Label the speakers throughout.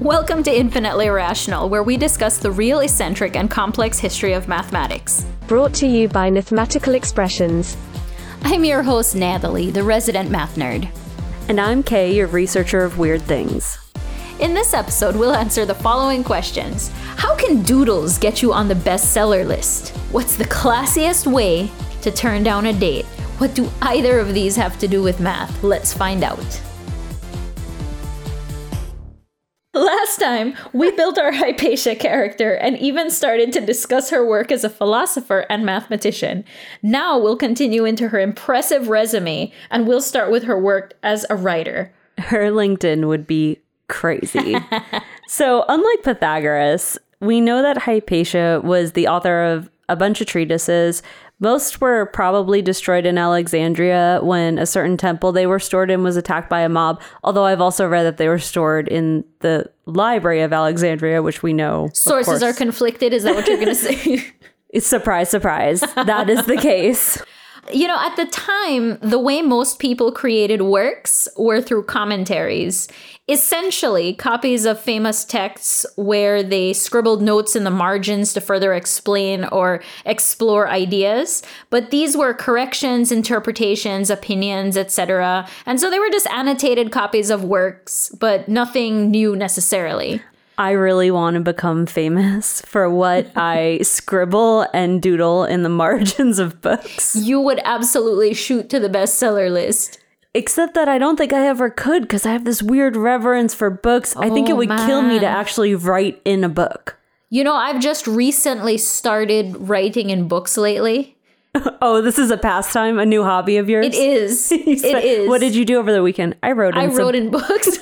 Speaker 1: Welcome to Infinitely Irrational, where we discuss the real, eccentric, and complex history of mathematics.
Speaker 2: Brought to you by Mathematical Expressions.
Speaker 1: I'm your host, Natalie, the resident math nerd.
Speaker 3: And I'm Kay, your researcher of weird things.
Speaker 1: In this episode, we'll answer the following questions How can doodles get you on the bestseller list? What's the classiest way to turn down a date? What do either of these have to do with math? Let's find out. Last time, we built our Hypatia character and even started to discuss her work as a philosopher and mathematician. Now we'll continue into her impressive resume and we'll start with her work as a writer.
Speaker 3: Her LinkedIn would be crazy. so, unlike Pythagoras, we know that Hypatia was the author of a bunch of treatises, most were probably destroyed in Alexandria when a certain temple they were stored in was attacked by a mob. Although I've also read that they were stored in the library of Alexandria, which we know.
Speaker 1: Sources are conflicted. Is that what you're going to say?
Speaker 3: surprise, surprise. That is the case.
Speaker 1: You know, at the time, the way most people created works were through commentaries. Essentially, copies of famous texts where they scribbled notes in the margins to further explain or explore ideas. But these were corrections, interpretations, opinions, etc. And so they were just annotated copies of works, but nothing new necessarily.
Speaker 3: I really want to become famous for what I scribble and doodle in the margins of books.
Speaker 1: You would absolutely shoot to the bestseller list.
Speaker 3: Except that I don't think I ever could because I have this weird reverence for books. Oh, I think it oh, would man. kill me to actually write in a book.
Speaker 1: You know, I've just recently started writing in books lately.
Speaker 3: oh, this is a pastime, a new hobby of yours?
Speaker 1: It is. it is.
Speaker 3: What did you do over the weekend? I wrote in
Speaker 1: I wrote in books.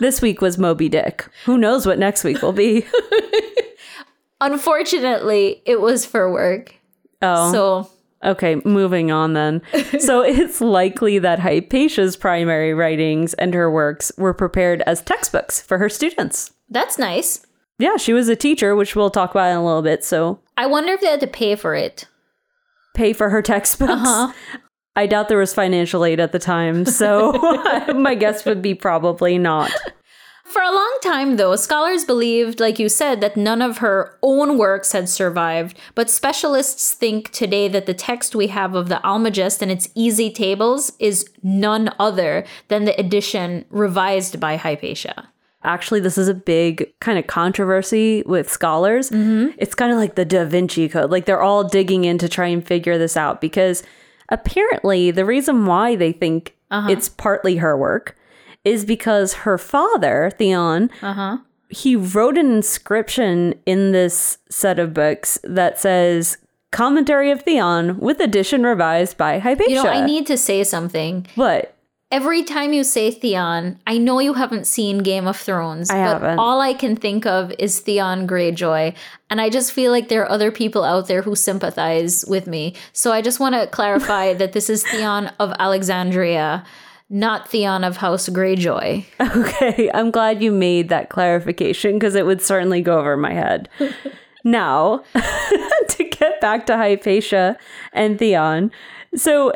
Speaker 3: This week was Moby Dick. Who knows what next week will be?
Speaker 1: Unfortunately, it was for work.
Speaker 3: Oh.
Speaker 1: So
Speaker 3: Okay, moving on then. so it's likely that Hypatia's primary writings and her works were prepared as textbooks for her students.
Speaker 1: That's nice.
Speaker 3: Yeah, she was a teacher, which we'll talk about in a little bit. So
Speaker 1: I wonder if they had to pay for it.
Speaker 3: Pay for her textbooks? Uh-huh. I doubt there was financial aid at the time, so my guess would be probably not.
Speaker 1: For a long time, though, scholars believed, like you said, that none of her own works had survived, but specialists think today that the text we have of the Almagest and its easy tables is none other than the edition revised by Hypatia.
Speaker 3: Actually, this is a big kind of controversy with scholars. Mm-hmm. It's kind of like the Da Vinci Code. Like they're all digging in to try and figure this out because apparently the reason why they think uh-huh. it's partly her work is because her father, Theon, uh-huh. he wrote an inscription in this set of books that says commentary of Theon with edition revised by Hypatia.
Speaker 1: You know, I need to say something.
Speaker 3: What?
Speaker 1: Every time you say Theon, I know you haven't seen Game of Thrones,
Speaker 3: I
Speaker 1: but
Speaker 3: haven't.
Speaker 1: all I can think of is Theon Greyjoy. And I just feel like there are other people out there who sympathize with me. So I just want to clarify that this is Theon of Alexandria not Theon of House Greyjoy.
Speaker 3: Okay, I'm glad you made that clarification because it would certainly go over my head. now, to get back to Hypatia and Theon, so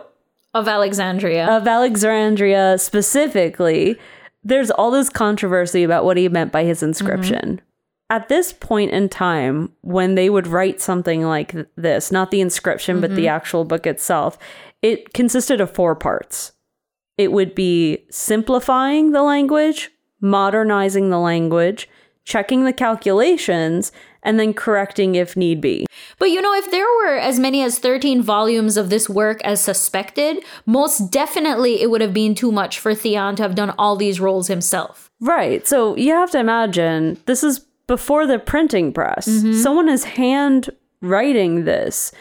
Speaker 1: of Alexandria,
Speaker 3: of Alexandria specifically, there's all this controversy about what he meant by his inscription. Mm-hmm. At this point in time, when they would write something like this, not the inscription, mm-hmm. but the mm-hmm. actual book itself, it consisted of four parts it would be simplifying the language, modernizing the language, checking the calculations, and then correcting if need be.
Speaker 1: But you know, if there were as many as 13 volumes of this work as suspected, most definitely it would have been too much for Theon to have done all these roles himself.
Speaker 3: Right. So you have to imagine this is before the printing press. Mm-hmm. Someone is hand writing this.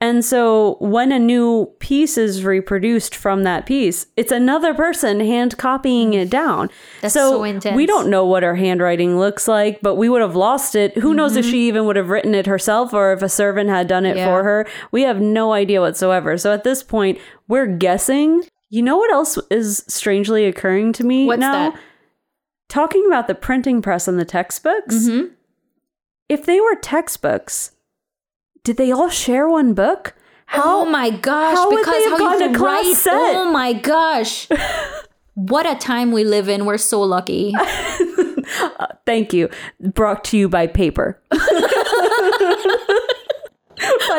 Speaker 3: And so when a new piece is reproduced from that piece, it's another person hand copying it down.
Speaker 1: That's so, so intense.
Speaker 3: We don't know what her handwriting looks like, but we would have lost it. Who mm-hmm. knows if mm-hmm. she even would have written it herself or if a servant had done it yeah. for her? We have no idea whatsoever. So at this point, we're guessing. You know what else is strangely occurring to me
Speaker 1: What's
Speaker 3: now?
Speaker 1: That?
Speaker 3: Talking about the printing press and the textbooks. Mm-hmm. If they were textbooks, did they all share one book?
Speaker 1: How, oh my gosh!
Speaker 3: How
Speaker 1: because
Speaker 3: how
Speaker 1: you have to write. Set? Oh my gosh! What a time we live in. We're so lucky.
Speaker 3: Thank you. Brought to you by paper. by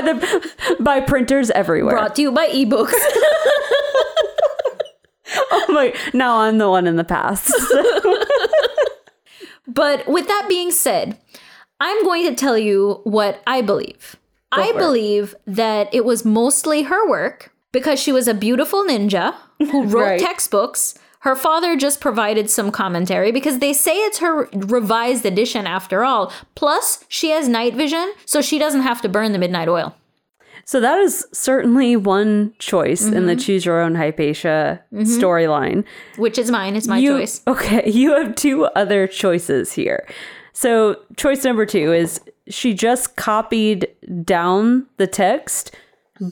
Speaker 3: the by printers everywhere.
Speaker 1: Brought to you by ebooks.
Speaker 3: oh my! Now I'm the one in the past.
Speaker 1: but with that being said, I'm going to tell you what I believe. I believe that it was mostly her work because she was a beautiful ninja who wrote
Speaker 3: Right.
Speaker 1: textbooks. Her father just provided some commentary because they say it's her revised edition after all. Plus, she has night vision, so she doesn't have to burn the midnight oil.
Speaker 3: so that is certainly one choice in
Speaker 1: Mm-hmm.
Speaker 3: the choose your own Hypatia storyline.
Speaker 1: Which is mine, it's my
Speaker 3: you,
Speaker 1: choice.
Speaker 3: Okay, you have two other choices here. So, choice number two is she just copied down the text,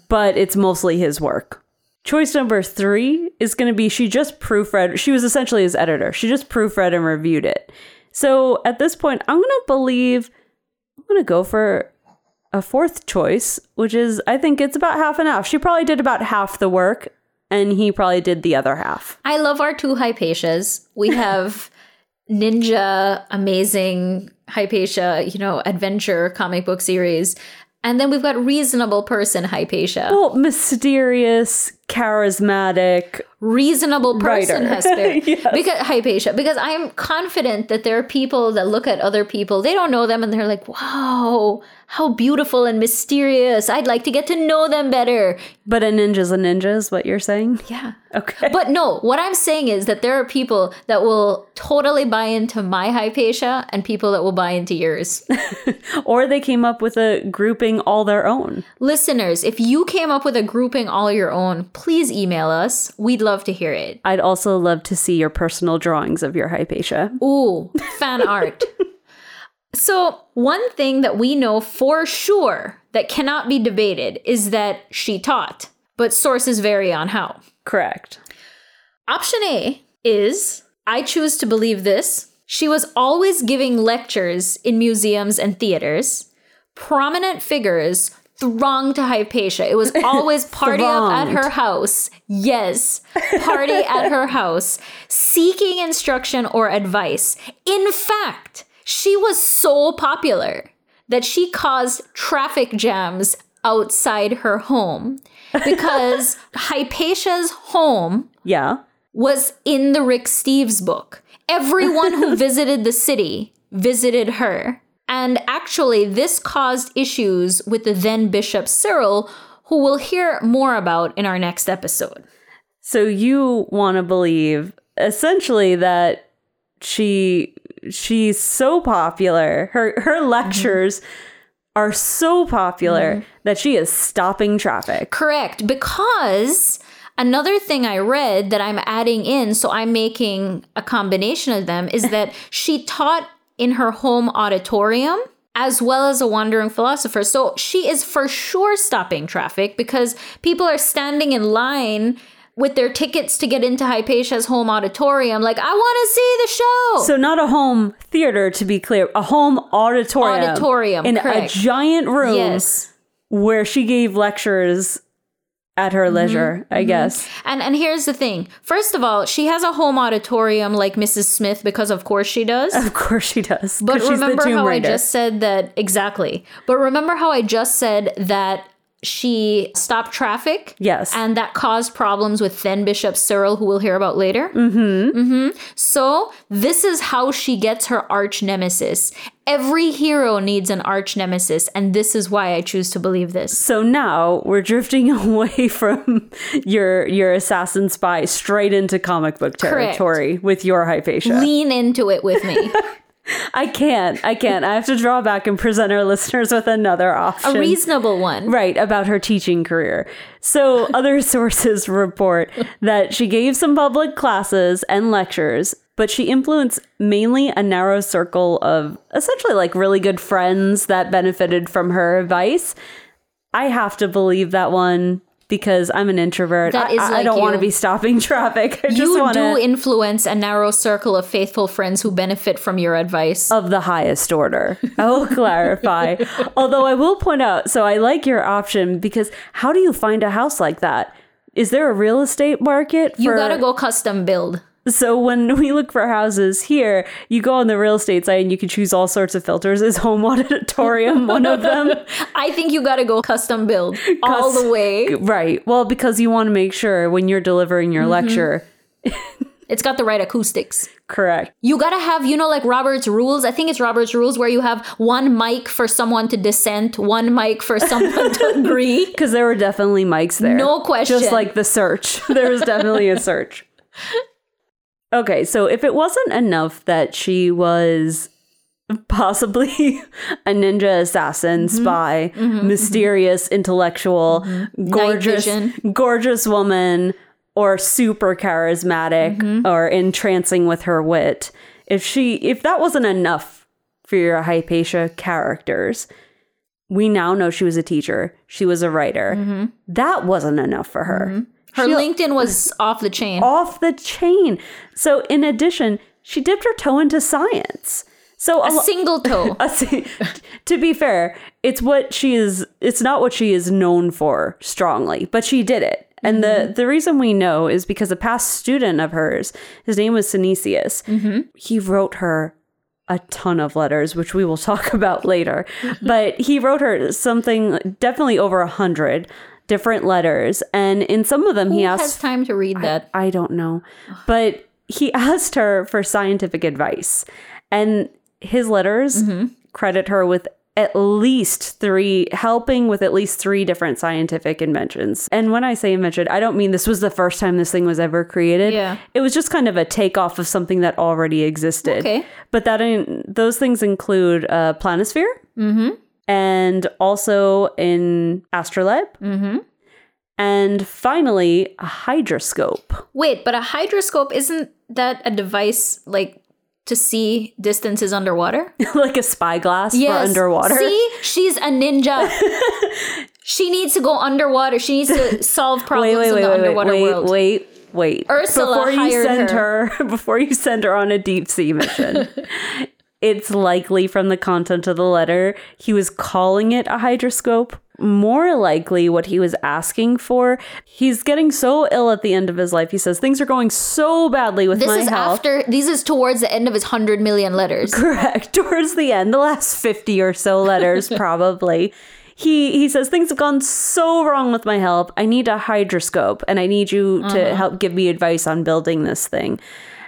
Speaker 3: but it's mostly his work. Choice number three is going to be she just proofread. She was essentially his editor. She just proofread and reviewed it. So, at this point, I'm going to believe, I'm going to go for a fourth choice, which is I think it's about half and half. She probably did about half the work, and he probably did the other half.
Speaker 1: I love our two Hypatias. We have ninja, amazing Hypatia, you know, adventure comic book series. And then we've got reasonable person Hypatia.
Speaker 3: Well, mysterious, charismatic.
Speaker 1: reasonable person
Speaker 3: Writer.
Speaker 1: Hesper.
Speaker 3: Yes.
Speaker 1: Because Hypatia. Because I'm confident that there are people that look at other people, they don't know them and they're like, wow, how beautiful and mysterious. I'd like to get to know them better.
Speaker 3: But a ninja's a ninja, is what you're saying?
Speaker 1: Yeah.
Speaker 3: Okay.
Speaker 1: But no, what I'm saying is that there are people that will totally buy into my Hypatia and people that will buy into yours.
Speaker 3: or they came up with a grouping all their own.
Speaker 1: Listeners, if you came up with a grouping all your own, please email us. We'd love to hear it.
Speaker 3: I'd also love to see your personal drawings of your Hypatia.
Speaker 1: Ooh, fan art. So, one thing that we know for sure that cannot be debated is that she taught, but sources vary on how.
Speaker 3: Correct.
Speaker 1: Option A is I choose to believe this. She was always giving lectures in museums and theaters. Prominent figures thronged to Hypatia. It was always party up at her house. Yes, party at her house, seeking instruction or advice. In fact, she was so popular that she caused traffic jams outside her home because Hypatia's home
Speaker 3: Yeah.
Speaker 1: was in the Rick Steves book. Everyone who visited the city visited her. And actually, this caused issues with the then Bishop Cyril, who we'll hear more about in our next episode.
Speaker 3: So you want to believe essentially that she she's so popular. Her her lectures are so popular mm-hmm. that she is stopping traffic.
Speaker 1: Correct, because another thing I read that I'm adding in, so I'm making a combination of them, is that she taught in her home auditorium as well as a wandering philosopher. So she is for sure stopping traffic because people are standing in line with their tickets to get into Hypatia's home auditorium, like, I want to see the show.
Speaker 3: So not a home theater to be clear, a home auditorium.
Speaker 1: Auditorium,
Speaker 3: in
Speaker 1: correct.
Speaker 3: a giant room
Speaker 1: yes.
Speaker 3: where she gave lectures at her mm-hmm. leisure, I mm-hmm. guess.
Speaker 1: And and here's the thing. First of all, she has a home auditorium like Mrs. Smith because of course she does.
Speaker 3: Of course she does.
Speaker 1: But
Speaker 3: 'cause she's the
Speaker 1: remember how
Speaker 3: Raider.
Speaker 1: I just said that exactly. But remember how I just said that she stopped traffic?
Speaker 3: Yes.
Speaker 1: And that caused problems with then Bishop Cyril, who we'll hear about later. Mm-hmm. Mm-hmm. So this is how she gets her arch nemesis. Every hero needs an arch nemesis, and this is why I choose to believe this.
Speaker 3: So now we're drifting away from your your assassin spy straight into comic book
Speaker 1: Correct.
Speaker 3: territory with your Hypatia.
Speaker 1: Lean into it with me.
Speaker 3: I can't. I can't. I have to draw back and present our listeners with another option.
Speaker 1: A reasonable one.
Speaker 3: Right, about her teaching career. So, other sources report that she gave some public classes and lectures, but she influenced mainly a narrow circle of essentially like really good friends that benefited from her advice. I have to believe that one because I'm an introvert.
Speaker 1: That
Speaker 3: I,
Speaker 1: is
Speaker 3: I- I don't want to be stopping traffic. I just
Speaker 1: You
Speaker 3: want
Speaker 1: do influence a narrow circle of faithful friends who benefit from your advice.
Speaker 3: of the highest order. I will clarify. Although I will point out, so I like your option because how do you find a house like that? Is there a real estate market?
Speaker 1: you
Speaker 3: for-
Speaker 1: gotta go custom build.
Speaker 3: So when we look for houses here, you go on the real estate site and you can choose all sorts of filters. Is home auditorium one of them?
Speaker 1: I think you got to go custom build all the way.
Speaker 3: Right. Well, because you want to make sure when you're delivering your mm-hmm. lecture,
Speaker 1: It's got the right acoustics.
Speaker 3: correct.
Speaker 1: You gotta have, you know, like Robert's rules. I think it's Robert's rules where you have one mic for someone to dissent, one mic for someone to agree.
Speaker 3: Because there were definitely mics there.
Speaker 1: No question.
Speaker 3: Just like the search. There was definitely a search. Okay, so if it wasn't enough that she was possibly a ninja assassin,
Speaker 1: Mm-hmm.
Speaker 3: spy, mysterious, intellectual, gorgeous,
Speaker 1: vision.
Speaker 3: gorgeous woman, or super charismatic
Speaker 1: Mm-hmm.
Speaker 3: or entrancing with her wit, if she if that wasn't enough for your Hypatia characters, we now know she was a teacher. She was a writer.
Speaker 1: Mm-hmm.
Speaker 3: That wasn't enough for her.
Speaker 1: Her
Speaker 3: She-
Speaker 1: LinkedIn was off the chain.
Speaker 3: off the chain. So, in addition, she dipped her toe into science. So,
Speaker 1: a
Speaker 3: lo-
Speaker 1: single toe.
Speaker 3: a to be fair, it's what she is. It's not what she is known for strongly, but she did it. And the mm-hmm. the reason we know is because a past student of hers, his name was Synesius. Mm-hmm. He wrote her a ton of letters, which we will talk about later. Mm-hmm. But he wrote her something definitely over a hundred different letters, and in some of them he asked
Speaker 1: has time to read that?
Speaker 3: I don't know. But he asked her for scientific advice. And his letters mm-hmm. credit her with at least three, helping with at least three different scientific inventions. And when I say invention, I don't mean this was the first time this thing was ever created.
Speaker 1: Yeah.
Speaker 3: It was just kind of a takeoff of something that already existed.
Speaker 1: Okay.
Speaker 3: But that in, those things include a planisphere. Mm-hmm. And also in astrolabe. Mm-hmm. And finally, a hydroscope.
Speaker 1: Wait, but a hydroscope isn't that a device like to see distances underwater?
Speaker 3: like a spyglass for underwater.
Speaker 1: See, she's a ninja. she needs to go underwater. She needs to solve problems
Speaker 3: wait, wait,
Speaker 1: in
Speaker 3: wait,
Speaker 1: the
Speaker 3: wait,
Speaker 1: underwater
Speaker 3: wait,
Speaker 1: world.
Speaker 3: wait, wait.
Speaker 1: Ursula
Speaker 3: before you send her. before you send her on a deep sea mission. It's likely from the content of the letter he was calling it a hydroscope. More likely, what he was asking for, he's getting so ill at the end of his life. He says things are going so badly with
Speaker 1: This
Speaker 3: my
Speaker 1: is
Speaker 3: health.
Speaker 1: after. This is towards the end of his hundred million letters.
Speaker 3: Correct. Towards the end, the last 50 or so letters, probably. He, he says things have gone so wrong with my health. I need a hydroscope and I need you to uh-huh. help give me advice on building this thing.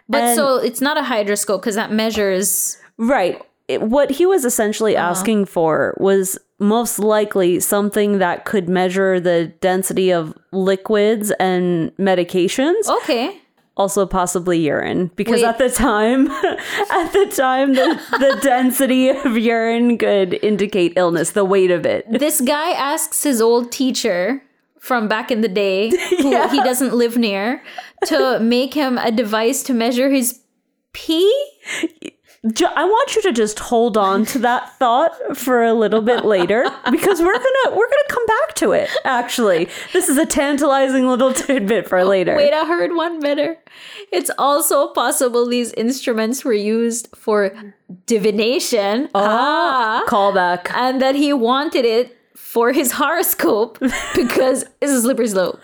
Speaker 1: But
Speaker 3: And-
Speaker 1: so it's not a hydroscope because that measures.
Speaker 3: Right. What he was essentially uh-huh. asking for was most likely something that could measure the density of liquids and medications.
Speaker 1: Okay.
Speaker 3: also possibly urine because
Speaker 1: Wait.
Speaker 3: at the time at the time the, the density of urine could indicate illness the weight of it
Speaker 1: This guy asks his old teacher from back in the day, who he doesn't live near, to make him a device to measure his pee.
Speaker 3: I want you to just hold on to that thought for a little bit later because we're gonna we're gonna come back to it actually this is a tantalizing little tidbit for later
Speaker 1: Wait, I heard one better. It's also possible these instruments were used for divination. Ah.
Speaker 3: callback
Speaker 1: And that he wanted it for his horoscope because it's a slippery slope.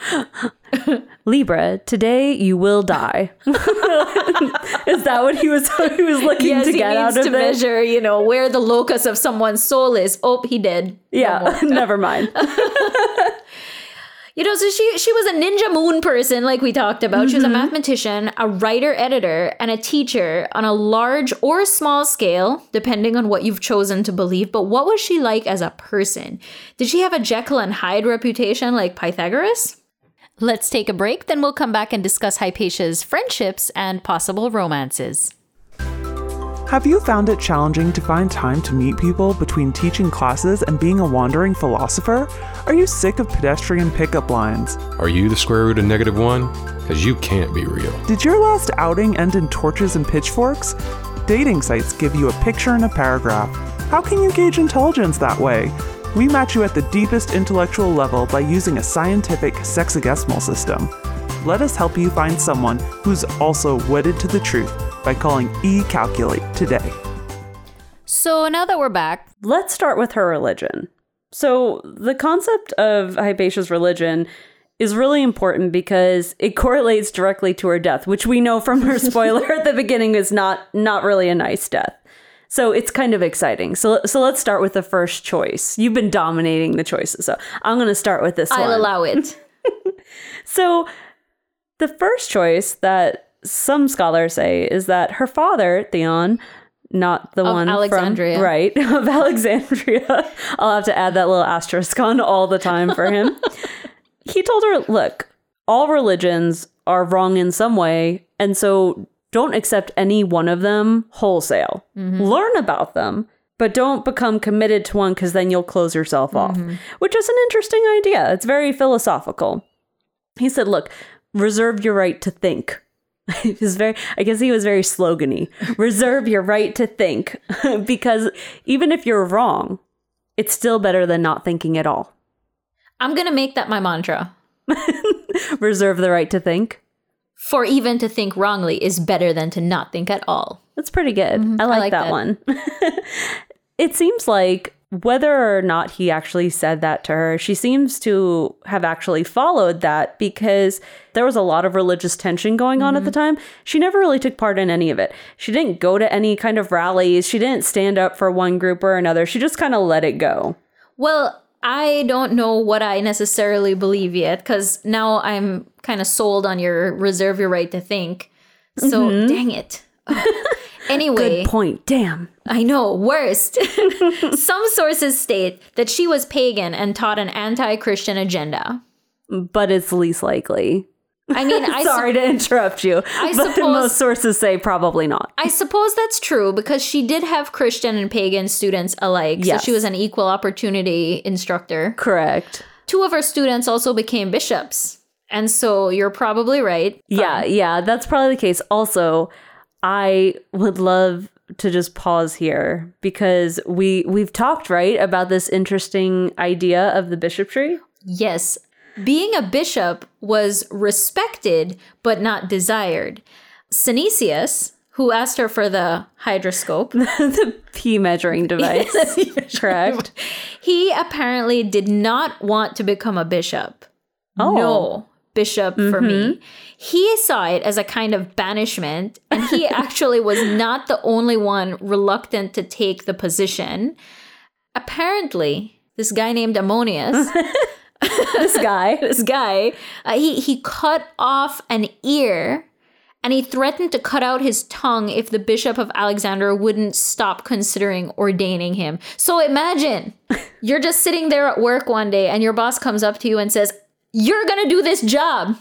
Speaker 3: libra today you will die is that what he was he was looking
Speaker 1: Yes,
Speaker 3: to get out
Speaker 1: to
Speaker 3: of this
Speaker 1: measure, you know, where the locus of someone's soul is. Oh, he did.
Speaker 3: yeah never mind
Speaker 1: You know, so she she was a ninja moon person, like we talked about. She was a mm-hmm. mathematician, a writer, editor, and a teacher on a large or small scale, depending on what you've chosen to believe. But what was she like as a person? Did she have a Jekyll and Hyde reputation like Pythagoras? Let's take a break, then we'll come back and discuss Hypatia's friendships and possible romances.
Speaker 4: Have you found it challenging to find time to meet people between teaching classes and being a wandering philosopher? Are you sick of pedestrian pickup lines?
Speaker 5: Are you the square root of negative one? Because you can't be real.
Speaker 4: Did your last outing end in torches and pitchforks? Dating sites give you a picture and a paragraph. How can you gauge intelligence that way? We match you at the deepest intellectual level by using a scientific sexagesimal system. Let us help you find someone who's also wedded to the truth by calling eCalculate today.
Speaker 1: So now that we're back,
Speaker 3: let's start with her religion. So, the concept of Hypatia's religion is really important because it correlates directly to her death, which we know from her spoiler at the beginning is not not really a nice death. So it's kind of exciting. So so let's start with the first choice. You've been dominating the choices, so I'm going to start with this one.
Speaker 1: I'll
Speaker 3: one.
Speaker 1: allow it.
Speaker 3: So, the first choice that some scholars say is that her father, Theon, not the
Speaker 1: Of
Speaker 3: one
Speaker 1: Alexandria.
Speaker 3: from right of Alexandria. I'll have to add that little asterisk on all the time for him. he told her, "Look, all religions are wrong in some way, and so don't accept any one of them wholesale. Mm-hmm. Learn about them." But don't become committed to one because then you'll close yourself off, mm-hmm. which is an interesting idea. It's very philosophical he said, "Look, reserve your right to think." he was very, I guess he was very slogany. reserve your right to think, because even if you're wrong, it's still better than not thinking at all.
Speaker 1: I'm going to make that my mantra.
Speaker 3: Reserve the right to think.
Speaker 1: For even to think wrongly is better than to not think at all.
Speaker 3: That's pretty good. Mm-hmm. I like,
Speaker 1: like
Speaker 3: that,
Speaker 1: that.
Speaker 3: one. it seems like whether or not he actually said that to her, she seems to have actually followed that because there was a lot of religious tension going on at the mm-hmm. time. She never really took part in any of it. She didn't go to any kind of rallies. She didn't stand up for one group or another. She just kind of let it go.
Speaker 1: Well, I don't know what I necessarily believe yet because now I'm kind of sold on your reserve your right to think. So mm-hmm. dang it. anyway,
Speaker 3: Good point. Damn.
Speaker 1: I know, worst. Some sources state that she was pagan and taught an anti Christian agenda.
Speaker 3: But it's least likely.
Speaker 1: I mean, I,
Speaker 3: Sorry to interrupt you.
Speaker 1: I suppose-
Speaker 3: most sources say probably not.
Speaker 1: I suppose that's true because she did have Christian and pagan students alike.
Speaker 3: Yes.
Speaker 1: So she was an equal opportunity instructor.
Speaker 3: Correct.
Speaker 1: Two of her students also became bishops. And so you're probably right.
Speaker 3: Yeah, yeah, that's probably the case. Also, I would love to just pause here because we we've talked right about this interesting idea of the bishopry.
Speaker 1: Yes. Being a bishop was respected but not desired. Synesius, who asked her for the hydroscope,
Speaker 3: the p measuring device. Correct.
Speaker 1: he apparently did not want to become a bishop.
Speaker 3: Oh.
Speaker 1: No bishop for me. He saw it as a kind of banishment, and he actually was not the only one reluctant to take the position. Apparently, this guy named Ammonius
Speaker 3: This guy.
Speaker 1: this guy, uh, he he cut off an ear and he threatened to cut out his tongue if the bishop of Alexandria wouldn't stop considering ordaining him. So imagine you're just sitting there at work one day and your boss comes up to you and says, "You're going to do this job."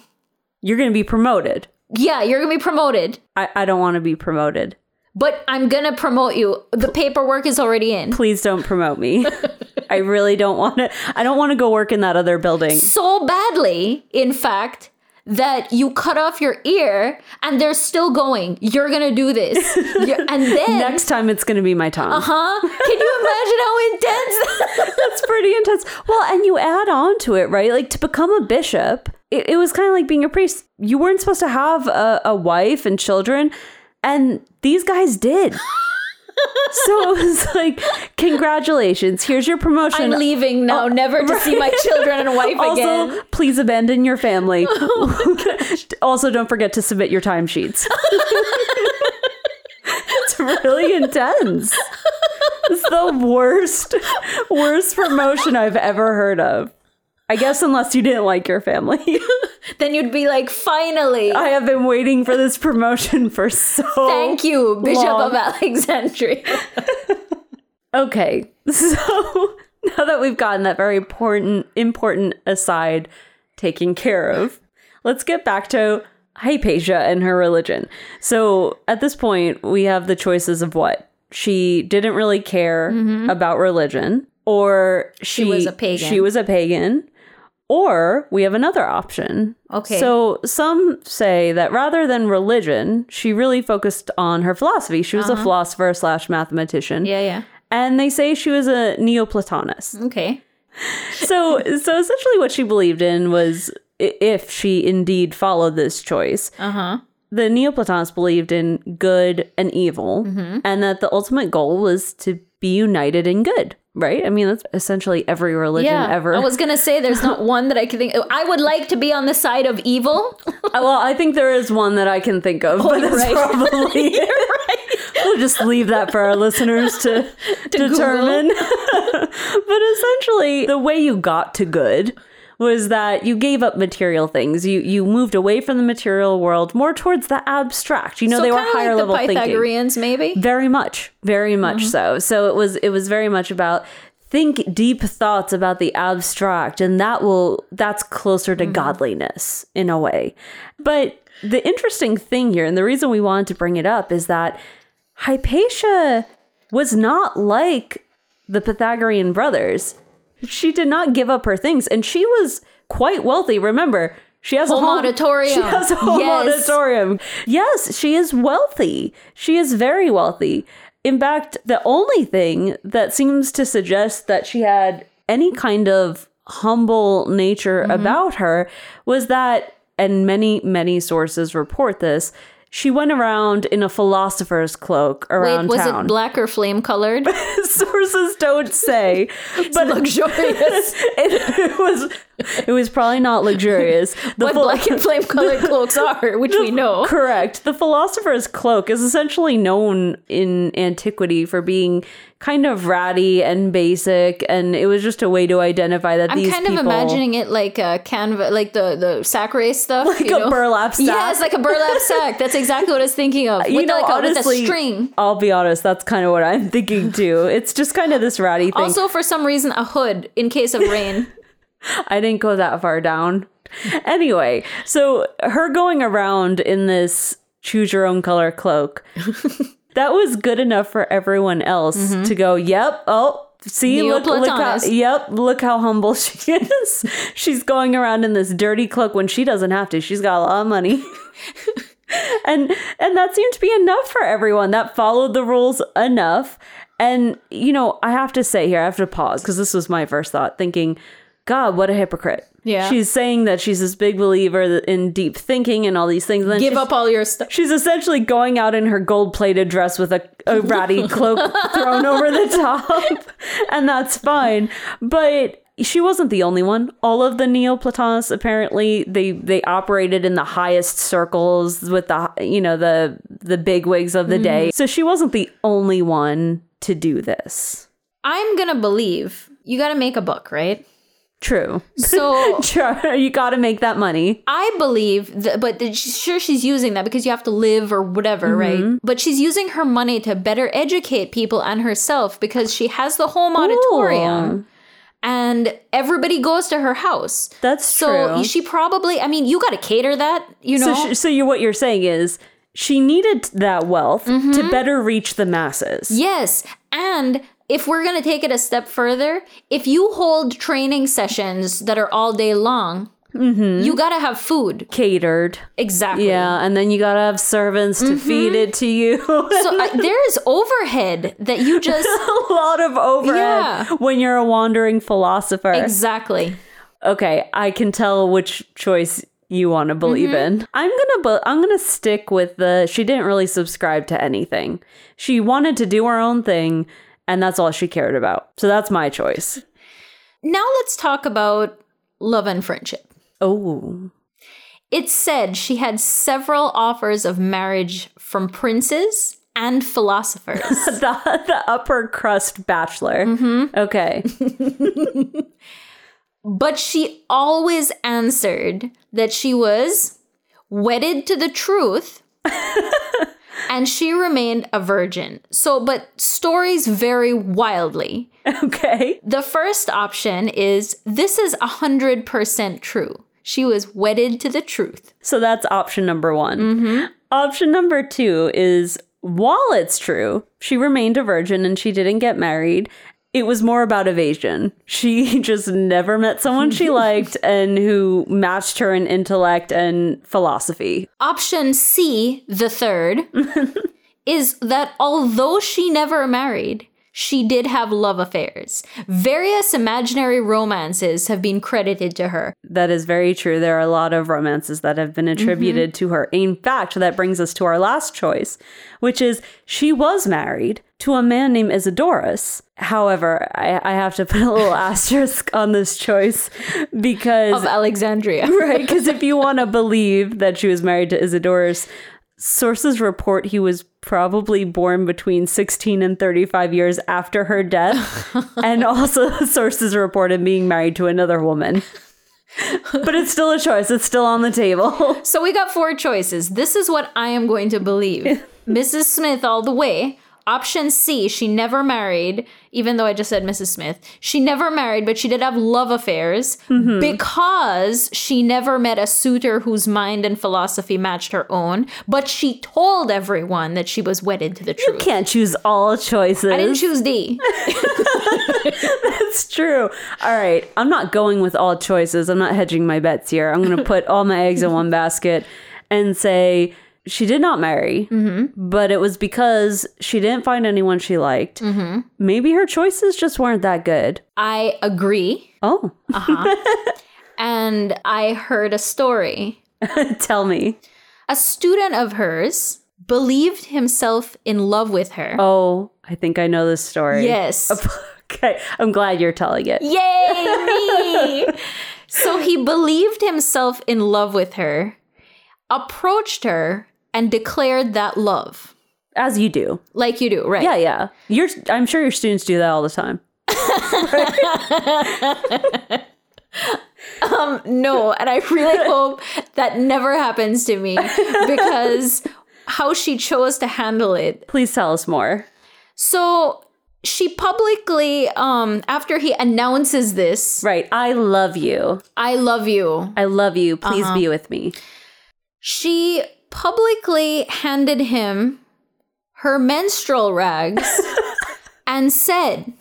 Speaker 3: You're going to be promoted.
Speaker 1: Yeah, you're going to be promoted.
Speaker 3: I, I don't want to be promoted.
Speaker 1: But I'm going to promote you. The paperwork is already in.
Speaker 3: Please don't promote me. I really don't want to. I don't want to go work in that other building.
Speaker 1: So badly, in fact, that you cut off your ear and they're still going. You're to do this. You're- and then
Speaker 3: Next time it's to be my tongue.
Speaker 1: Uh huh? Can you imagine how intense?
Speaker 3: That's pretty intense. Well, and you add on to it, right? Like to become a bishop, it, it was kind of like being a priest. You weren't supposed to have a, a wife and children, and these guys did. So it was like, congratulations. Here's your promotion.
Speaker 1: I'm leaving now, oh, never to see my children and wife
Speaker 3: also,
Speaker 1: again.
Speaker 3: please abandon your family. Oh also, don't forget to submit your timesheets. it's really intense. It's the worst, worst promotion I've ever heard of. I guess unless you didn't like your family.
Speaker 1: Then you'd be like, finally,
Speaker 3: I have been waiting for this promotion for so
Speaker 1: thank you, Bishop
Speaker 3: long.
Speaker 1: of Alexandria.
Speaker 3: Okay, so now that we've gotten that very important important aside taken care of, let's get back to Hypatia and her religion. So at this point, we have the choices of what she didn't really care mm-hmm. about religion, or she,
Speaker 1: was a pagan.
Speaker 3: She was a pagan. Or we have another option.
Speaker 1: Okay.
Speaker 3: So some say that rather than religion, she really focused on her philosophy. She was a philosopher slash mathematician
Speaker 1: yeah, yeah.
Speaker 3: and they say she was a Neoplatonist.
Speaker 1: Okay.
Speaker 3: So, so essentially, what she believed in was, if she indeed followed this choice,
Speaker 1: Uh huh.
Speaker 3: the Neoplatonists believed in good and evil, and that the ultimate goal was to be united in good. Right? I mean, that's essentially every religion
Speaker 1: Yeah,
Speaker 3: ever.
Speaker 1: I was gonna say there's not one that I can think. I would like to be on the side of evil.
Speaker 3: well, I think there is one that I can think of, but oh,
Speaker 1: you're
Speaker 3: it's
Speaker 1: right.
Speaker 3: probably we'll just leave that for our listeners to, determine. but essentially, the way you got to good was that you gave up material things. You you moved away from the material world more towards the abstract. You know,
Speaker 1: so
Speaker 3: they were higher
Speaker 1: like
Speaker 3: level
Speaker 1: the
Speaker 3: thinking.
Speaker 1: Pythagoreans, maybe.
Speaker 3: Very much, very much mm-hmm. so. So it was it was very much about think deep thoughts about the abstract and that will that's closer to mm-hmm. godliness in a way. But the interesting thing here and the reason we wanted to bring it up is that Hypatia was not like the Pythagorean brothers. She did not give up her things and she was quite wealthy. Remember, she has a
Speaker 1: auditorium.
Speaker 3: She has a
Speaker 1: Yes.
Speaker 3: auditorium. Yes, she is wealthy. She is very wealthy. In fact, the only thing that seems to suggest that she had any kind of humble nature
Speaker 1: Mm-hmm.
Speaker 3: about her was that, and many, many sources report this, she went around in a philosopher's cloak around Wait,
Speaker 1: was
Speaker 3: town.
Speaker 1: it black or flame colored?
Speaker 3: sources don't say, but
Speaker 1: luxurious.
Speaker 3: it, it was it was probably not luxurious. The
Speaker 1: what
Speaker 3: phil-
Speaker 1: black and flame colored cloaks are, which we know.
Speaker 3: Correct. The philosopher's cloak is essentially known in antiquity for being kind of ratty and basic, and it was just a way to identify that
Speaker 1: I'm
Speaker 3: these
Speaker 1: kind
Speaker 3: people
Speaker 1: of imagining it like a canvas, like the the sack race stuff,
Speaker 3: like
Speaker 1: you
Speaker 3: a
Speaker 1: know?
Speaker 3: burlap sack.
Speaker 1: Yes, like a burlap sack. That's exactly what I was thinking of. With
Speaker 3: you know,
Speaker 1: like a,
Speaker 3: honestly,
Speaker 1: with a string.
Speaker 3: I'll be honest, that's kind of what I'm thinking too. It's just kind of this ratty thing.
Speaker 1: Also, for some reason, a hood in case of rain.
Speaker 3: I didn't go that far down. Anyway, so her going around in this choose your own color cloak, that was good enough for everyone else mm-hmm. to go, yep, oh, see, look, look how, yep, look how humble she is. She's going around in this dirty cloak when she doesn't have to. She's got a lot of money. and and that seemed to be enough for everyone that followed the rules enough and you know i have to say here i have to pause because this was my first thought thinking god what a hypocrite
Speaker 1: Yeah.
Speaker 3: she's saying that she's this big believer in deep thinking and all these things and
Speaker 1: Give up all your stuff.
Speaker 3: she's essentially going out in her gold-plated dress with a, a ratty cloak thrown over the top and that's fine but she wasn't the only one. All of the Neoplatonists apparently they they operated in the highest circles with the you know the the big wigs of the mm-hmm. day. So she wasn't the only one to do this.
Speaker 1: I'm gonna believe you got to make a book, right?
Speaker 3: True.
Speaker 1: So
Speaker 3: Sure, you got to make that money.
Speaker 1: I believe, that, but sure she's using that because you have to live or whatever, mm-hmm. right? But she's using her money to better educate people and herself because she has the home auditorium. And everybody goes to her house.
Speaker 3: That's true.
Speaker 1: so
Speaker 3: true.
Speaker 1: she probably, I mean, you got to cater that, you know?
Speaker 3: So, sh- so you what you're saying is she needed that wealth mm-hmm. to better reach the masses.
Speaker 1: Yes. And if we're going to take it a step further, if you hold training sessions that are all day long, mm-hmm. you got to have food.
Speaker 3: Catered.
Speaker 1: Exactly.
Speaker 3: Yeah, and then you gotta have servants to mm-hmm. feed it to you.
Speaker 1: So I, uh, there is overhead that you just.
Speaker 3: a lot of overhead
Speaker 1: Yeah.
Speaker 3: when you're a wandering philosopher.
Speaker 1: exactly.
Speaker 3: okay, I can tell which choice you want to believe
Speaker 1: Mm-hmm.
Speaker 3: in. I'm gonna, I'm gonna stick with the. She didn't really subscribe to anything. She wanted to do her own thing, and that's all she cared about. So that's my choice.
Speaker 1: Now let's talk about love and friendship.
Speaker 3: Oh,
Speaker 1: It's said she had several offers of marriage from princes and philosophers.
Speaker 3: the the upper crust bachelor.
Speaker 1: Mm-hmm.
Speaker 3: Okay.
Speaker 1: but she always answered that she was wedded to the truth and she remained a virgin. So, but stories vary wildly.
Speaker 3: Okay.
Speaker 1: The first option is this is 100% true. She was wedded to the truth.
Speaker 3: So that's option number one.
Speaker 1: Mm-hmm.
Speaker 3: Option number two is while it's true, she remained a virgin and she didn't get married. It was more about evasion. She just never met someone she liked and who matched her in intellect and philosophy.
Speaker 1: Option C, the third, is that although she never married, she did have love affairs. Various imaginary romances have been credited to her.
Speaker 3: That is very true. There are a lot of romances that have been attributed mm-hmm. to her. In fact, that brings us to our last choice, which is she was married to a man named Isidorus. However, I, I have to put a little asterisk on this choice because
Speaker 1: Of Alexandria.
Speaker 3: right? Because if you want to believe that she was married to Isidorus, sources report he was probably born between 16 and 35 years after her death. and also, sources report him being married to another woman. but it's still a choice, it's still on the table.
Speaker 1: So we got four choices. This is what I am going to believe. Mrs. Smith all the way. Option C, she never married, even though I just said Mrs. Smith. She never married, but she did have love affairs mm-hmm. because she never met a suitor whose mind and philosophy matched her own, but she told everyone that she was wedded to the truth.
Speaker 3: You can't choose all choices.
Speaker 1: I didn't choose D.
Speaker 3: That's true. All right. I'm not going with all choices. I'm not hedging my bets here. I'm going to put all my eggs in one basket and say she did not marry, mm-hmm. but it was because she didn't find anyone she liked. Mm-hmm. Maybe her choices just weren't that good.
Speaker 1: I agree.
Speaker 3: Oh, uh-huh.
Speaker 1: And I heard a story
Speaker 3: tell me.
Speaker 1: A student of hers believed himself in love with her.
Speaker 3: Oh, I think I know this story.
Speaker 1: Yes.
Speaker 3: Okay. I'm glad you're telling it.
Speaker 1: Yay, me! so he believed himself in love with her, approached her, and declared that love.
Speaker 3: As you do.
Speaker 1: Like you do, right?
Speaker 3: Yeah, yeah. You're I'm sure your students do that all the time.
Speaker 1: No, and I really hope that never happens to me because how she chose to handle it
Speaker 3: Please tell us more.
Speaker 1: So she publicly, um, after he announces this,
Speaker 3: Right. I love you.
Speaker 1: I love you,
Speaker 3: I love you. Please
Speaker 1: Uh-huh.
Speaker 3: be with me.
Speaker 1: she publicly handed him her menstrual rags and said,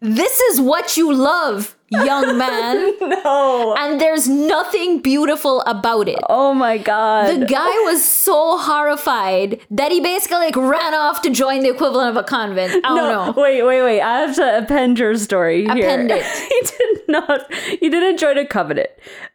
Speaker 1: This is what you love, young man.
Speaker 3: No.
Speaker 1: And there's nothing beautiful about it.
Speaker 3: Oh my god.
Speaker 1: The guy was so horrified that he basically like ran off to join the equivalent of a convent. I
Speaker 3: no, wait, wait, wait. I have to append your story here.
Speaker 1: Append it.
Speaker 3: he did not. He didn't join a covenant.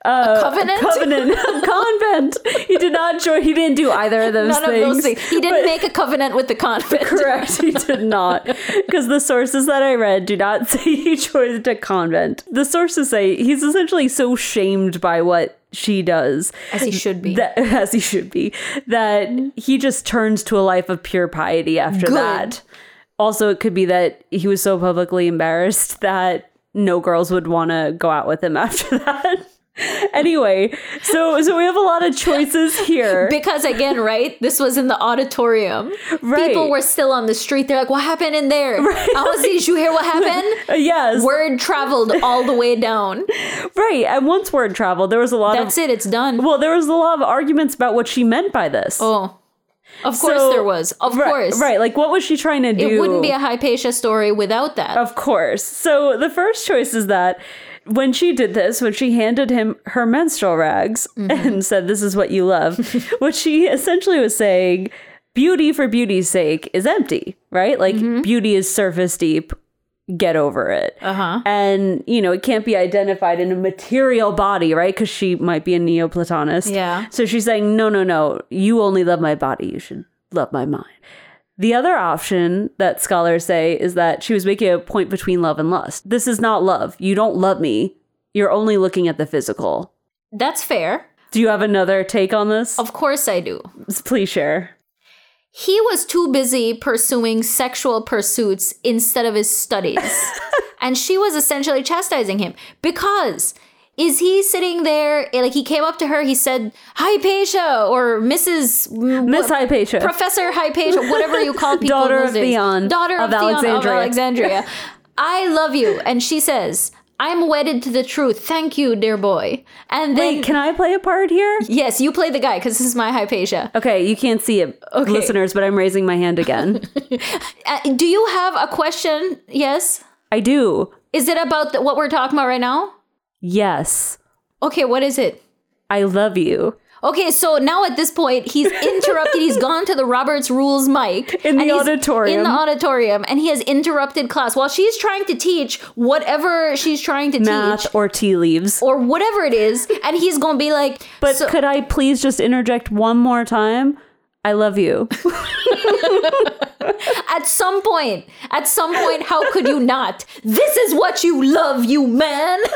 Speaker 3: Uh,
Speaker 1: covenant?
Speaker 3: Covenant. a convent. He did not join. He didn't do either of those
Speaker 1: None
Speaker 3: things.
Speaker 1: of those things. He didn't make a covenant with the convent.
Speaker 3: Correct. He did not. Because the sources that I read do not say he joined a convent. The sources say he's essentially so shamed by what she does.
Speaker 1: As he should be.
Speaker 3: That, as he should be. That he just turns to a life of pure piety after
Speaker 1: Good.
Speaker 3: that. Also, it could be that he was so publicly embarrassed that no girls would want to go out with him after that. anyway, so so we have a lot of choices here.
Speaker 1: Because again, right? This was in the auditorium.
Speaker 3: Right.
Speaker 1: People were still on the street. They're like, "What happened in there? Oh, did you hear what happened?"
Speaker 3: Yes,
Speaker 1: Word traveled all the way down.
Speaker 3: right. And once word traveled, there was a lot
Speaker 1: That's
Speaker 3: of
Speaker 1: it. It's done.
Speaker 3: well, there was a lot of arguments about what she meant by this.
Speaker 1: Oh, of course
Speaker 3: So-
Speaker 1: there was. Of
Speaker 3: Right-
Speaker 1: course,
Speaker 3: right? Like, what was she trying to do?
Speaker 1: It wouldn't be a Hypatia story without that.
Speaker 3: Of course. So the first choice is that when she did this, when she handed him her menstrual rags
Speaker 1: Mm-hmm.
Speaker 3: and said, This is what you love, what she essentially was saying, beauty for beauty's sake is empty, right? Like
Speaker 1: Mm-hmm.
Speaker 3: beauty is surface deep. Get over it.
Speaker 1: Uh huh.
Speaker 3: And, you know, it can't be identified in a material body, right? Because she might be a Neoplatonist.
Speaker 1: Yeah.
Speaker 3: So she's saying, no, no, no, you only love my body. You should love my mind. The other option that scholars say is that she was making a point between love and lust. This is not love. You don't love me. You're only looking at the physical.
Speaker 1: That's fair.
Speaker 3: Do you have another take on this?
Speaker 1: Of course I do.
Speaker 3: Please share.
Speaker 1: He was too busy pursuing sexual pursuits instead of his studies. and she was essentially chastising him because is he sitting there like he came up to her he said hypatia or mrs
Speaker 3: Miss
Speaker 1: what-
Speaker 3: Hypatia.
Speaker 1: professor hypatia whatever you call people
Speaker 3: Daughter of. Theon
Speaker 1: daughter
Speaker 3: of
Speaker 1: of, Theon of
Speaker 3: Alexandria.
Speaker 1: alexandria i love you and she says i'm wedded to the truth thank you dear boy and then
Speaker 3: Wait, can I play a part here?
Speaker 1: yes you play the guy because this is my hypatia
Speaker 3: Okay, you can't see it,
Speaker 1: Okay.
Speaker 3: listeners, but I'm raising my hand again.
Speaker 1: uh, do you have a question yes
Speaker 3: I do.
Speaker 1: Is it about the, what we're talking about right now?
Speaker 3: Yes.
Speaker 1: Okay, what is it?
Speaker 3: I love you.
Speaker 1: Okay, so now at this point, he's interrupted. he's gone to the Roberts Rules mic
Speaker 3: In the auditorium.
Speaker 1: In the auditorium, and he has interrupted class while she's trying to teach whatever she's trying to
Speaker 3: Math
Speaker 1: teach
Speaker 3: or tea leaves.
Speaker 1: or whatever it is, and he's gonna be like,
Speaker 3: But
Speaker 1: so-
Speaker 3: could I please just interject one more time? I love you.
Speaker 1: at some point, at some point, how could you not? This is what you love, you man.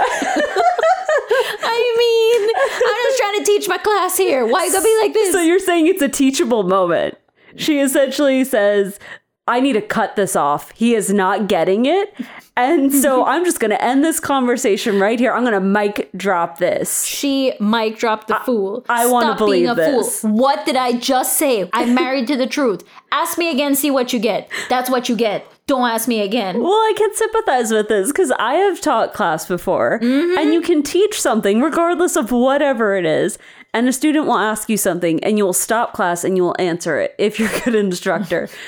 Speaker 1: I mean, I'm just trying to teach my class here. Why you gotta be like this?
Speaker 3: so you're saying it's a teachable moment. She essentially says, I need to cut this off. He is not getting it. And so I'm just going to end this conversation right here. I'm going to mic drop this.
Speaker 1: She mic dropped the fool.
Speaker 3: I
Speaker 1: Stop being
Speaker 3: believe
Speaker 1: a
Speaker 3: this.
Speaker 1: fool. What did I just say? I'm married to the truth. Ask me again, see what you get. That's what you get. Don't ask me again.
Speaker 3: Well, I can sympathize with this because I have taught class before,
Speaker 1: Mm-hmm.
Speaker 3: and you can teach something regardless of whatever it is. And a student will ask you something, and you will stop class and you will answer it if you're a good instructor.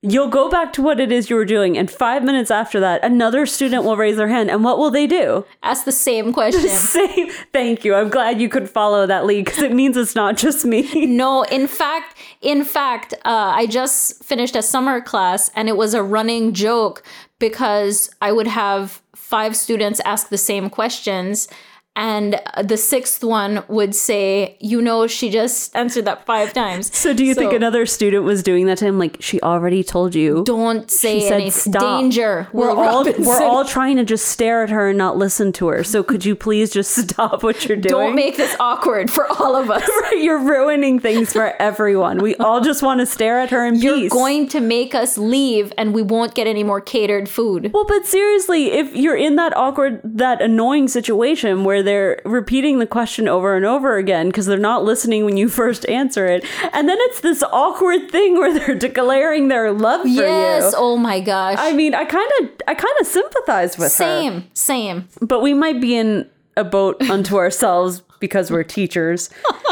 Speaker 3: You'll go back to what it is you were doing, and five minutes after that, another student will raise their hand, and what will they do?
Speaker 1: Ask the same question.
Speaker 3: Same. Thank you. I'm glad you could follow that lead because it means it's not just me.
Speaker 1: No, in fact, in fact, uh, I just finished a summer class and it was a running joke because I would have five students ask the same questions. And the sixth one would say, You know, she just answered that five times.
Speaker 3: So, do you think another student was doing that to him? Like, she already told you.
Speaker 1: Don't say
Speaker 3: She said,
Speaker 1: anything.
Speaker 3: "Stop."
Speaker 1: Danger.
Speaker 3: We're
Speaker 1: Will
Speaker 3: all
Speaker 1: Robinson.
Speaker 3: we're all trying to just stare at her and not listen to her. So could you please just stop what you're doing?
Speaker 1: Don't make this awkward for all of us.
Speaker 3: you're ruining things for everyone. We all just want to stare at her in
Speaker 1: You're
Speaker 3: peace.
Speaker 1: going to make us leave and we won't get any more catered food.
Speaker 3: well, but seriously, if you're in that awkward, that annoying situation where they're repeating the question over and over again because they're not listening when you first answer it, and then it's this awkward thing where they're declaring their love for
Speaker 1: Yes.
Speaker 3: you.
Speaker 1: Yes, oh my gosh.
Speaker 3: I mean, I kind of, I kind of sympathize with her.
Speaker 1: same. Same.
Speaker 3: but we might be in a boat unto ourselves because we're teachers.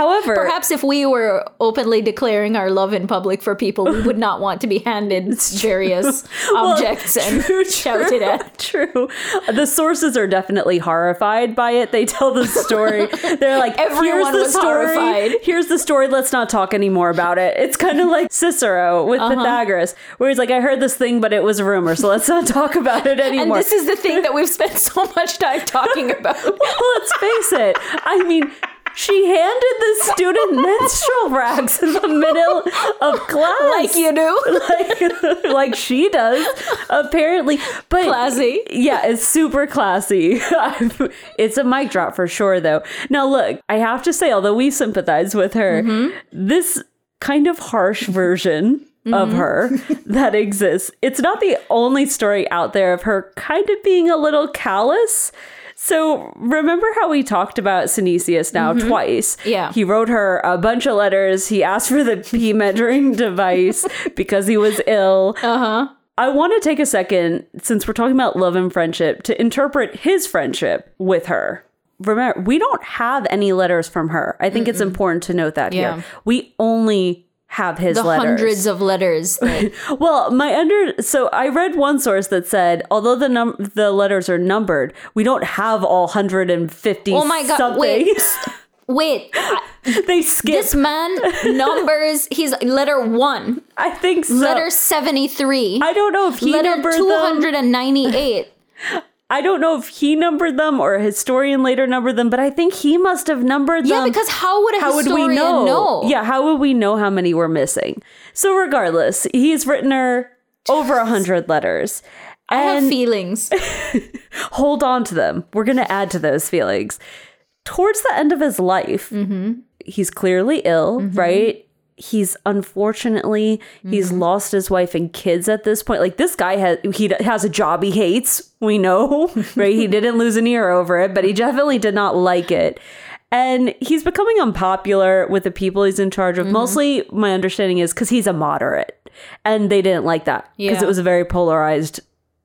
Speaker 3: However,
Speaker 1: Perhaps if we were openly declaring our love in public for people, we would not want to be handed various objects and shouted at.
Speaker 3: True. The sources are definitely horrified by it. They tell the story. They're like,
Speaker 1: Everyone
Speaker 3: here's the
Speaker 1: was
Speaker 3: story.
Speaker 1: horrified.
Speaker 3: Here's the story. Let's not talk anymore about it. It's kind of like Cicero with
Speaker 1: Uh-huh.
Speaker 3: Pythagoras, where he's like, I heard this thing, but it was a rumor, so let's not talk about it anymore.
Speaker 1: And this is the thing that we've spent so much time talking about.
Speaker 3: well, let's face it. I mean, she handed the student menstrual rags in the middle of class.
Speaker 1: Like you do.
Speaker 3: like, like she does, apparently. But
Speaker 1: Classy.
Speaker 3: Yeah, it's super classy. it's a mic drop for sure, though. Now, look, I have to say, although we sympathize with her,
Speaker 1: Mm-hmm.
Speaker 3: this kind of harsh version.
Speaker 1: Mm-hmm.
Speaker 3: Of her that exists. It's not the only story out there of her kind of being a little callous. So remember how we talked about Synesius now twice?
Speaker 1: Mm-hmm. Yeah.
Speaker 3: He wrote her a bunch of letters. He asked for the pee measuring device because he was ill. Uh huh. I want to take a second, since we're talking about love and friendship, to interpret his friendship with her. Remember, we don't have any letters from her. I think it's important to note that
Speaker 1: Yeah.
Speaker 3: here. We only have his
Speaker 1: The
Speaker 3: letters.
Speaker 1: hundreds of letters. that-
Speaker 3: Well, my under so I read one source that said although the num the letters are numbered, we don't have all 150
Speaker 1: oh my god!
Speaker 3: something.
Speaker 1: Wait, wait. I-
Speaker 3: they skip.
Speaker 1: This man numbers. He's letter one,
Speaker 3: I think so.
Speaker 1: letter seventy three,
Speaker 3: I don't know if he
Speaker 1: letter
Speaker 3: numbered
Speaker 1: two hundred and ninety eight.
Speaker 3: I don't know if he numbered them or a historian later numbered them, but I think he must have numbered them.
Speaker 1: Yeah, because how would a
Speaker 3: how would
Speaker 1: historian
Speaker 3: we know?
Speaker 1: know?
Speaker 3: Yeah, how would we know how many were missing? So regardless, he's written her over a hundred letters.
Speaker 1: I have feelings.
Speaker 3: hold on to them. We're going to add to those feelings. Towards the end of his life,
Speaker 1: Mm-hmm.
Speaker 3: he's clearly ill, right? He's unfortunately he's
Speaker 1: Mm-hmm.
Speaker 3: lost his wife and kids at this point. Like this guy has he has a job he hates. We know, right? he didn't lose an ear over it, but he definitely did not like it. And he's becoming unpopular with the people he's in charge of.
Speaker 1: Mm-hmm.
Speaker 3: Mostly, my understanding is because he's a moderate, and they didn't like that because
Speaker 1: Yeah.
Speaker 3: it was a very polarized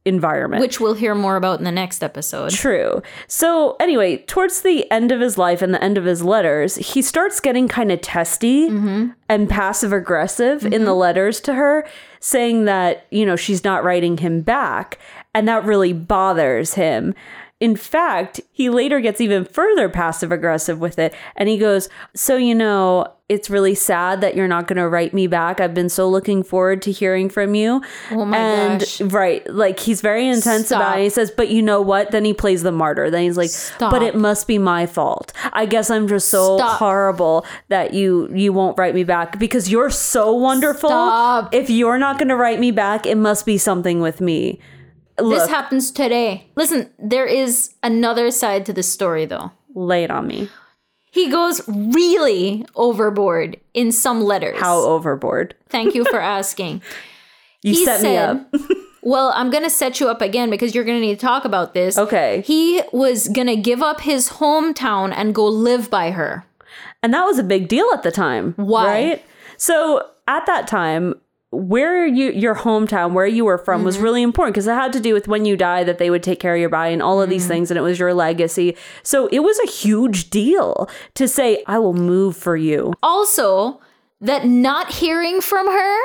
Speaker 3: environment.
Speaker 1: which we'll hear more about in the next episode.
Speaker 3: True. So, anyway, towards the end of his life and the end of his letters, he starts getting kind of testy mm-hmm. and passive aggressive in the mm-hmm. letters to her, saying that, you know, she's not writing him back. And that really bothers him. In fact, he later gets even further passive aggressive with it. And he goes, So, you know, it's really sad that you're not going to write me back. I've been so looking forward to hearing from you.
Speaker 1: Oh my
Speaker 3: and,
Speaker 1: gosh.
Speaker 3: Right. Like he's very intense
Speaker 1: Stop.
Speaker 3: about it. He says, But you know what? Then he plays the martyr. Then he's like,
Speaker 1: Stop.
Speaker 3: But it must be my fault. I guess I'm just so
Speaker 1: Stop.
Speaker 3: horrible that you you won't write me back because you're so wonderful. If you're not going to write me back, it must be something with me.
Speaker 1: This happens today. Listen, there is another side to this story though.
Speaker 3: lay it on me.
Speaker 1: He goes really overboard in some letters.
Speaker 3: How overboard?
Speaker 1: Thank you for asking.
Speaker 3: You
Speaker 1: He
Speaker 3: set me
Speaker 1: said-
Speaker 3: up.
Speaker 1: Well, I'm going to set you up again because you're going to need to talk about this.
Speaker 3: Okay.
Speaker 1: He was going to give up his hometown and go live by her.
Speaker 3: And that was a big deal at the time.
Speaker 1: Why?
Speaker 3: Right? So at that time, where you your hometown, where you were from,
Speaker 1: Mm-hmm.
Speaker 3: was really important because it had to do with when you die that they would take care of your body and all of
Speaker 1: Mm-hmm.
Speaker 3: these things, and it was your legacy. So it was a huge deal to say, "I will move for you."
Speaker 1: Also, that not hearing from her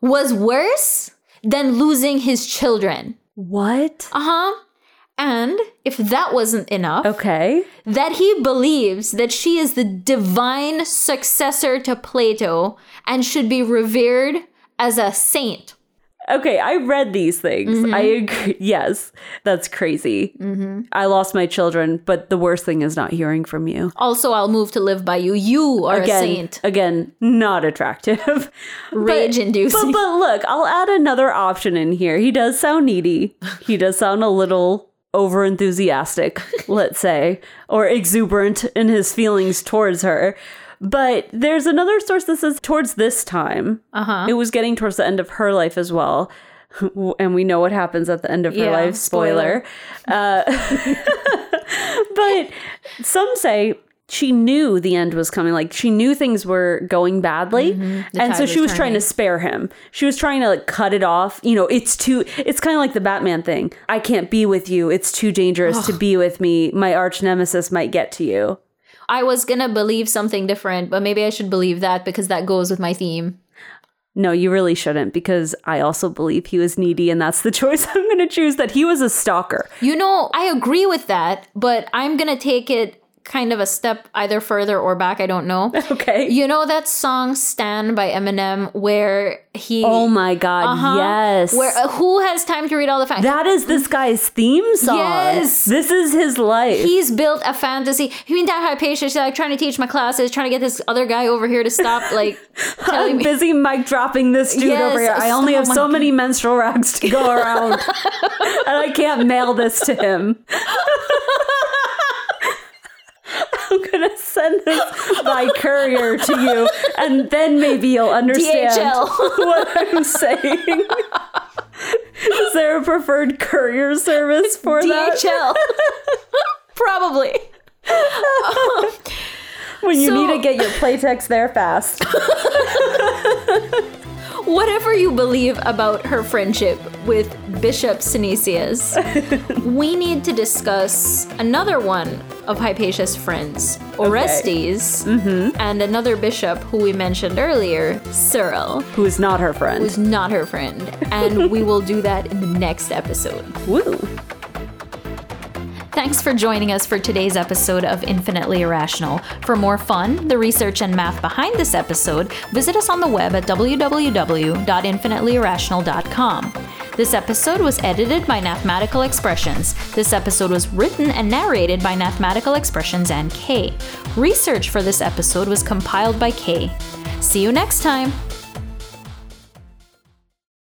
Speaker 1: was worse than losing his children.
Speaker 3: What?
Speaker 1: Uh huh. And if that wasn't enough,
Speaker 3: Okay.
Speaker 1: that he believes that she is the divine successor to Plato and should be revered as a saint.
Speaker 3: Okay, I read these things.
Speaker 1: Mm-hmm.
Speaker 3: I agree. Yes, that's crazy. I lost my children, but the worst thing is not hearing from you.
Speaker 1: Also, I'll move to live by you. You are
Speaker 3: again,
Speaker 1: a saint.
Speaker 3: again, not attractive.
Speaker 1: Rage
Speaker 3: But,
Speaker 1: inducing.
Speaker 3: but look, I'll add another option in here. He does sound needy. He does sound a little over enthusiastic, let's say, or exuberant in his feelings towards her. But there's another source that says towards this time, uh-huh. it was getting towards the end of her life as well. And we know what happens at the end of her
Speaker 1: Yeah,
Speaker 3: life. Spoiler. Uh, but some say she knew the end was coming. Like she knew things were going badly.
Speaker 1: The
Speaker 3: and so she
Speaker 1: was
Speaker 3: was trying to spare him. She was trying to like cut it off. You know, it's too, it's kind of like the Batman thing. I can't be with you. It's too dangerous to be with me. My arch nemesis might get to you.
Speaker 1: I was gonna believe something different, but maybe I should believe that because that goes with my theme.
Speaker 3: No, you really shouldn't because I also believe he was needy and that's the choice I'm going to choose that he was a stalker.
Speaker 1: You know, I agree with that, but I'm gonna take it kind of a step either further or back. I don't know.
Speaker 3: Okay.
Speaker 1: You know that song "Stan" by Eminem, where he
Speaker 3: oh my God.
Speaker 1: Uh-huh.
Speaker 3: Yes.
Speaker 1: where uh, who has time to read all the facts?
Speaker 3: that is this guy's theme song.
Speaker 1: Yes.
Speaker 3: This is his life.
Speaker 1: He's built a fantasy. He mean that Hypatia, she's like trying to teach my classes, trying to get this other guy over here to stop like telling
Speaker 3: I'm
Speaker 1: me.
Speaker 3: busy mic dropping this dude
Speaker 1: Yes,
Speaker 3: over here. I only
Speaker 1: oh
Speaker 3: have so many menstrual rags to go around. and I can't mail this to him. I'm gonna send this by courier to you, and then maybe you'll understand
Speaker 1: DHL.
Speaker 3: what I'm saying. Is there a preferred courier service for that?
Speaker 1: DHL. Probably.
Speaker 3: When you
Speaker 1: So-
Speaker 3: need to get your Playtex there fast.
Speaker 1: Whatever you believe about her friendship with Bishop Synesius, we need to discuss another one of Hypatia's friends, Orestes, mm-hmm. and another bishop who we mentioned earlier, Cyril,
Speaker 3: Who is not her friend?
Speaker 1: who's not her friend. And we will do that in the next episode.
Speaker 3: Woo.
Speaker 1: Thanks for joining us for today's episode of Infinitely Irrational. For more fun, the research and math behind this episode, visit us on the web at www.infinitelyirrational.com. This episode was edited by Mathematical Expressions. This episode was written and narrated by Mathematical Expressions and Kay. Research for this episode was compiled by Kay. See you next time!